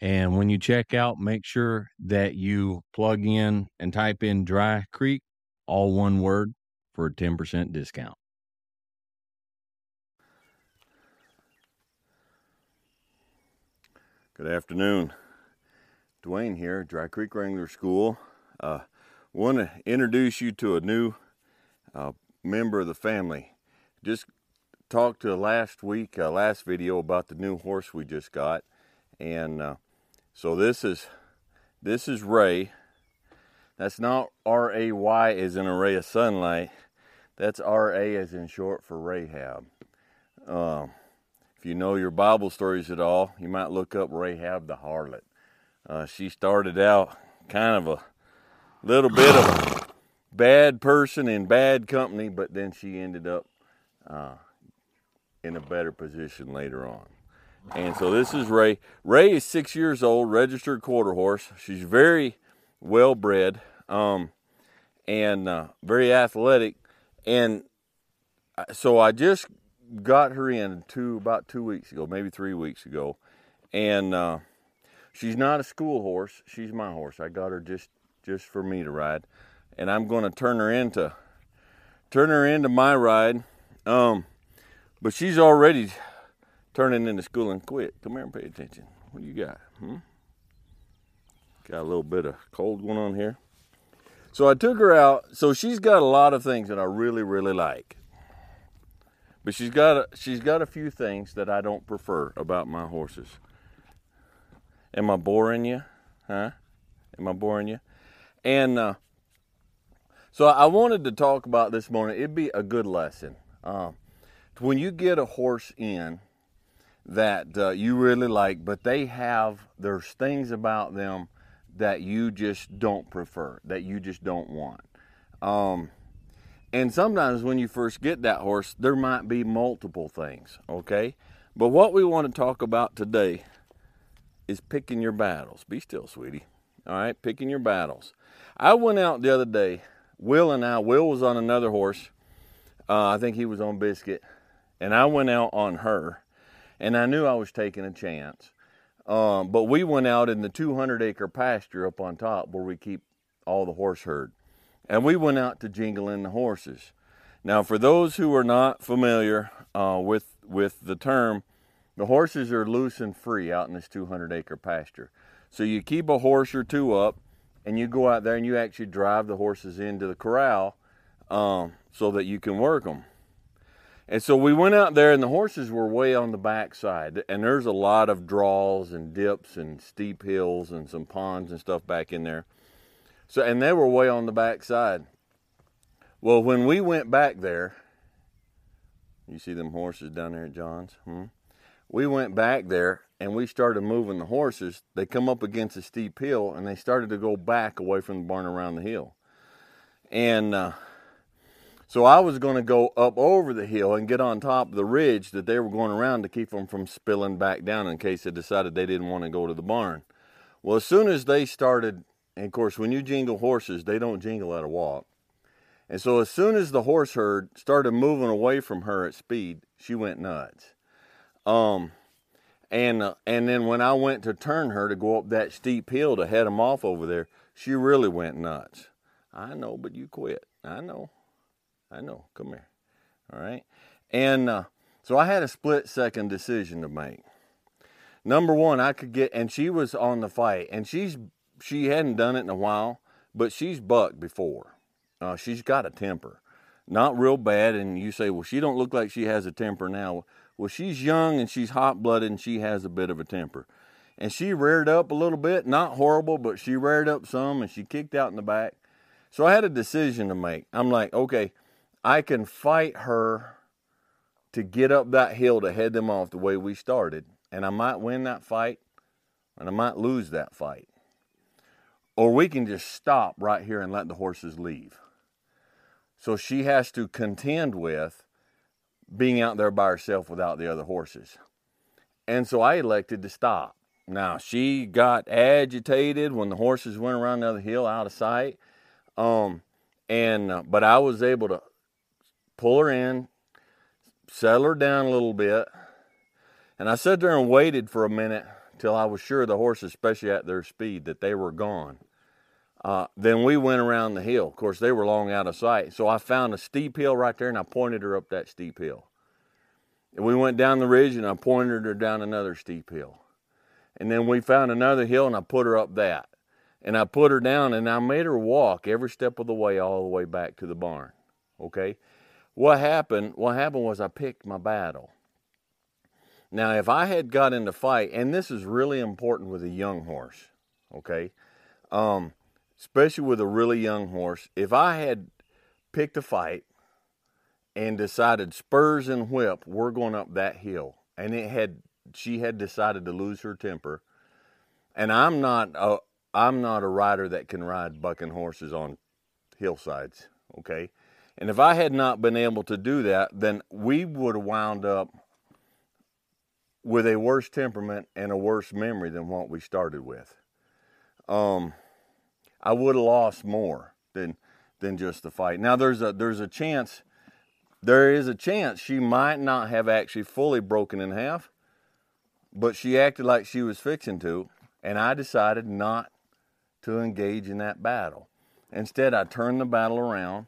and when you check out, make sure that you plug in and type in Dry Creek, all one word, for a 10% discount. Good afternoon. Dwayne here, Dry Creek Wrangler School. Uh, want to introduce you to a new uh, member of the family. Just talked to last week, uh, last video about the new horse we just got, and uh, so this is this is Ray. That's not R A Y as in a ray of sunlight. That's R A as in short for Rahab. Uh, if you know your Bible stories at all, you might look up Rahab the harlot. Uh, she started out kind of a little bit of a bad person in bad company, but then she ended up uh, in a better position later on. And so this is Ray. Ray is six years old, registered quarter horse. She's very well bred um, and uh, very athletic. And so I just got her in two about two weeks ago, maybe three weeks ago. And uh, she's not a school horse. She's my horse. I got her just just for me to ride, and I'm going to turn her into turn her into my ride. Um, but she's already turning into school and quit. Come here and pay attention. What do you got? Hmm? Got a little bit of cold going on here. So I took her out. So she's got a lot of things that I really, really like. But she's got a, she's got a few things that I don't prefer about my horses. Am I boring you? Huh? Am I boring you? And uh, so I wanted to talk about this morning. It'd be a good lesson. Uh, when you get a horse in that uh, you really like, but they have, there's things about them that you just don't prefer, that you just don't want. Um, and sometimes when you first get that horse, there might be multiple things, okay? But what we want to talk about today is picking your battles. Be still, sweetie. All right, picking your battles. I went out the other day. Will and I, Will was on another horse. Uh, I think he was on Biscuit. And I went out on her and I knew I was taking a chance. Um, but we went out in the 200 acre pasture up on top where we keep all the horse herd, and we went out to jingle in the horses. Now, for those who are not familiar uh, with with the term, the horses are loose and free out in this 200 acre pasture. So you keep a horse or two up, and you go out there and you actually drive the horses into the corral um, so that you can work them. And so we went out there, and the horses were way on the backside. And there's a lot of draws and dips and steep hills and some ponds and stuff back in there. So, and they were way on the backside. Well, when we went back there, you see them horses down there at John's? Hmm? We went back there and we started moving the horses. They come up against a steep hill and they started to go back away from the barn around the hill. And uh, so I was going to go up over the hill and get on top of the ridge that they were going around to keep them from spilling back down in case they decided they didn't want to go to the barn. Well, as soon as they started, and of course, when you jingle horses, they don't jingle at a walk. And so as soon as the horse herd started moving away from her at speed, she went nuts. Um, and uh, and then when I went to turn her to go up that steep hill to head them off over there, she really went nuts. I know, but you quit. I know. I know. Come here. All right. And uh, so I had a split second decision to make. Number one, I could get, and she was on the fight, and she's she hadn't done it in a while, but she's bucked before. Uh, she's got a temper, not real bad. And you say, well, she don't look like she has a temper now. Well, she's young and she's hot blooded and she has a bit of a temper. And she reared up a little bit, not horrible, but she reared up some and she kicked out in the back. So I had a decision to make. I'm like, okay, I can fight her to get up that hill to head them off the way we started. And I might win that fight and I might lose that fight. Or we can just stop right here and let the horses leave. So she has to contend with being out there by herself without the other horses. And so I elected to stop. Now, she got agitated when the horses went around the other hill out of sight. Um, and, uh, but I was able to pull her in, settle her down a little bit. And I sat there and waited for a minute till I was sure the horses, especially at their speed, that they were gone. Uh, then we went around the hill. Of course, they were long out of sight. So I found a steep hill right there and I pointed her up that steep hill. And we went down the ridge and I pointed her down another steep hill. And then we found another hill and I put her up that. And I put her down and I made her walk every step of the way all the way back to the barn. Okay? What happened? What happened was I picked my battle. Now, if I had got into fight, and this is really important with a young horse, okay? Um, especially with a really young horse, if I had picked a fight and decided spurs and whip, we're going up that hill, and it had she had decided to lose her temper, and I'm not a I'm not a rider that can ride bucking horses on hillsides, okay? And if I had not been able to do that, then we would have wound up with a worse temperament and a worse memory than what we started with. Um, I would have lost more than than just the fight. Now there's a there's a chance there is a chance she might not have actually fully broken in half, but she acted like she was fixing to, and I decided not to engage in that battle. Instead, I turned the battle around,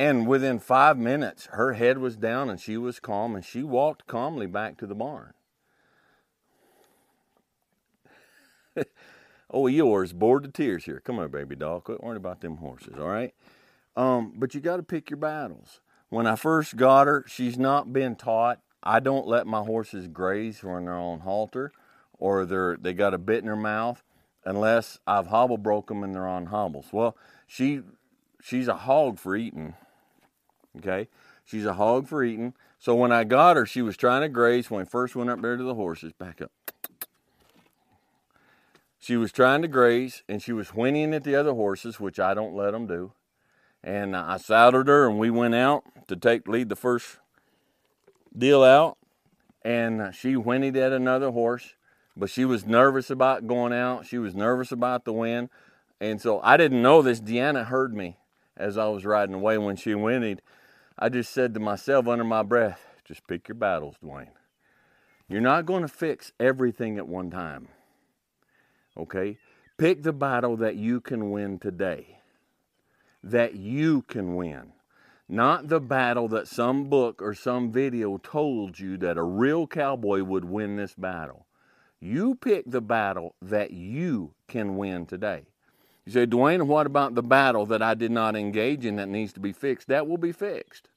and within five minutes, her head was down and she was calm, and she walked calmly back to the barn. Oh, yours bored to tears here. Come on, baby doll. Quit worrying about them horses, all right? Um, but you got to pick your battles. When I first got her, she's not been taught. I don't let my horses graze when they're on halter or they're they got a bit in their mouth unless I've hobble broke them and they're on hobbles. Well, she she's a hog for eating. Okay, she's a hog for eating. So when I got her, she was trying to graze when I first went up there to the horses. Back up. She was trying to graze and she was whinnying at the other horses, which I don't let them do. And I saddled her and we went out to take lead the first deal out. And she whinnied at another horse, but she was nervous about going out. She was nervous about the wind. And so I didn't know this. Deanna heard me as I was riding away when she whinnied. I just said to myself under my breath, just pick your battles, Dwayne. You're not going to fix everything at one time. Okay? Pick the battle that you can win today. That you can win. Not the battle that some book or some video told you that a real cowboy would win this battle. You pick the battle that you can win today. You say, Dwayne, what about the battle that I did not engage in that needs to be fixed? That will be fixed.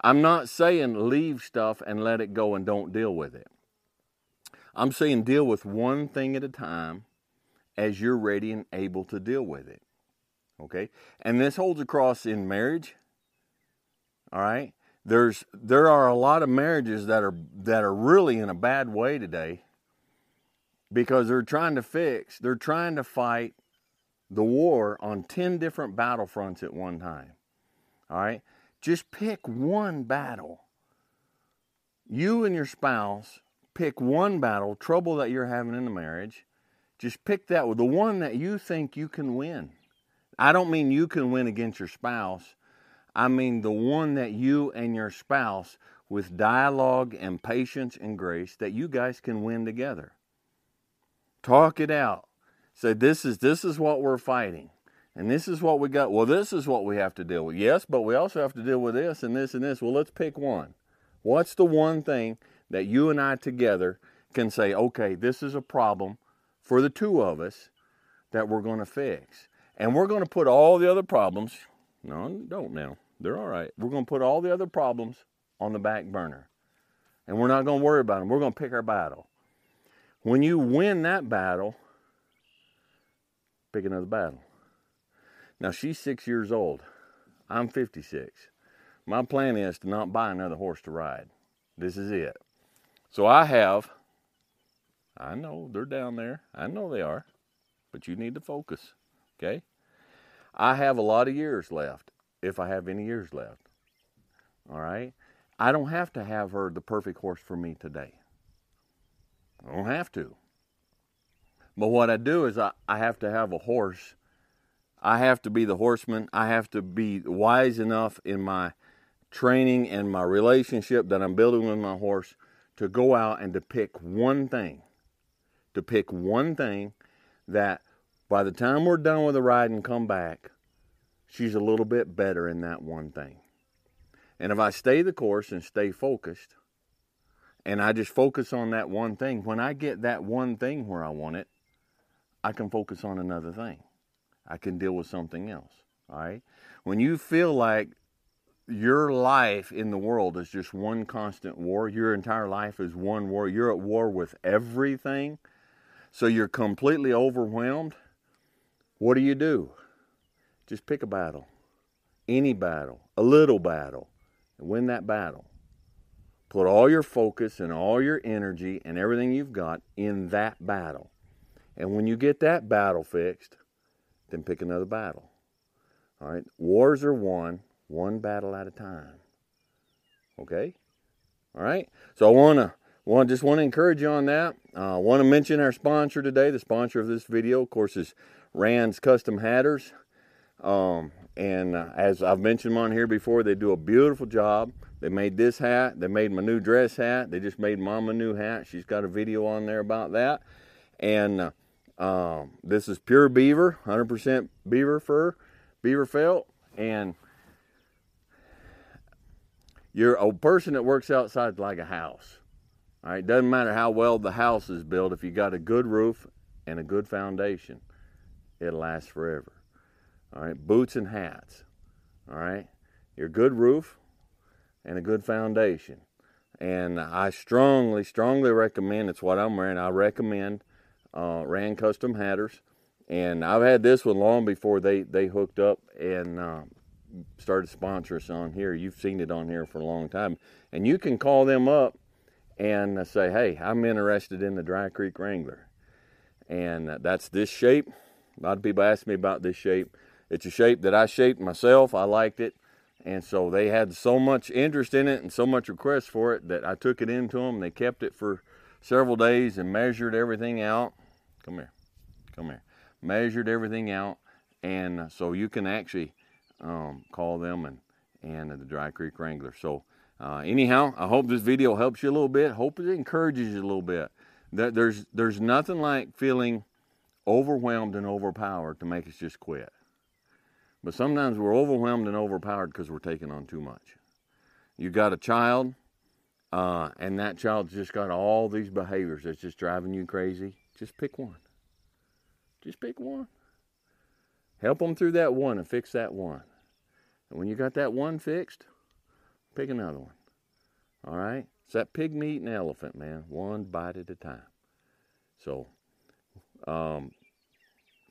I'm not saying leave stuff and let it go and don't deal with it. I'm saying deal with one thing at a time as you're ready and able to deal with it. Okay? And this holds across in marriage. All right? There's there are a lot of marriages that are that are really in a bad way today because they're trying to fix, they're trying to fight the war on 10 different battlefronts at one time. All right? Just pick one battle. You and your spouse pick one battle, trouble that you're having in the marriage. Just pick that one, the one that you think you can win. I don't mean you can win against your spouse. I mean the one that you and your spouse, with dialogue and patience and grace, that you guys can win together. Talk it out. Say this is this is what we're fighting. And this is what we got. Well, this is what we have to deal with. Yes, but we also have to deal with this and this and this. Well, let's pick one. What's the one thing that you and I together can say, okay, this is a problem for the two of us, that we're going to fix. And we're going to put all the other problems, no, don't now. They're all right. We're going to put all the other problems on the back burner. And we're not going to worry about them. We're going to pick our battle. When you win that battle, pick another battle. Now, she's six years old. I'm 56. My plan is to not buy another horse to ride. This is it. So I have, I know they're down there. I know they are, but you need to focus, okay? I have a lot of years left, if I have any years left. All right? I don't have to have her the perfect horse for me today. I don't have to. But what I do is I, I have to have a horse. I have to be the horseman. I have to be wise enough in my training and my relationship that I'm building with my horse to go out and to pick one thing. To pick one thing that by the time we're done with the ride and come back, she's a little bit better in that one thing. And if I stay the course and stay focused, and I just focus on that one thing, when I get that one thing where I want it, I can focus on another thing. I can deal with something else. All right. When you feel like your life in the world is just one constant war, your entire life is one war, you're at war with everything, so you're completely overwhelmed, what do you do? Just pick a battle, any battle, a little battle, and win that battle. Put all your focus and all your energy and everything you've got in that battle. And when you get that battle fixed, then pick another battle. All right? Wars are won one battle at a time. Okay? All right? So I want to want just want to encourage you on that. I uh, want to mention our sponsor today. The sponsor of this video, of course, is Rand's Custom Hatters. Um, and uh, as I've mentioned on here before, they do a beautiful job. They made this hat. They made my new dress hat. They just made mom a new hat. She's got a video on there about that. And uh, um, this is pure beaver, 100% beaver fur, beaver felt. And you're a person that works outside like a house. All right, doesn't matter how well the house is built. If you got a good roof and a good foundation, it'll last forever. All right, boots and hats. All right, your good roof and a good foundation. And I strongly, strongly recommend. It's what I'm wearing. I recommend uh, Rand Custom Hatters, and I've had this one long before they they hooked up and uh, started sponsor us on here. You've seen it on here for a long time, and you can call them up and say, "Hey, I'm interested in the Dry Creek Wrangler," and that's this shape. A lot of people ask me about this shape. It's a shape that I shaped myself. I liked it. And so they had so much interest in it and so much request for it that I took it into them. They kept it for several days and measured everything out. Come here. Come here. Measured everything out. And so you can actually um, call them and, and the Dry Creek Wrangler. So, uh, anyhow, I hope this video helps you a little bit. Hope it encourages you a little bit. There's, there's nothing like feeling overwhelmed and overpowered to make us just quit. But sometimes we're overwhelmed and overpowered because we're taking on too much. You got a child, uh, and that child's just got all these behaviors that's just driving you crazy. Just pick one. Just pick one. Help them through that one and fix that one. And when you got that one fixed, pick another one. All right? It's that pig meat and elephant, man. One bite at a time. So, um,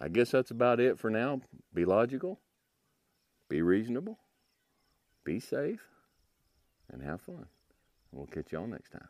I guess that's about it for now. Be logical. Be reasonable, be safe, and have fun. We'll catch y'all next time.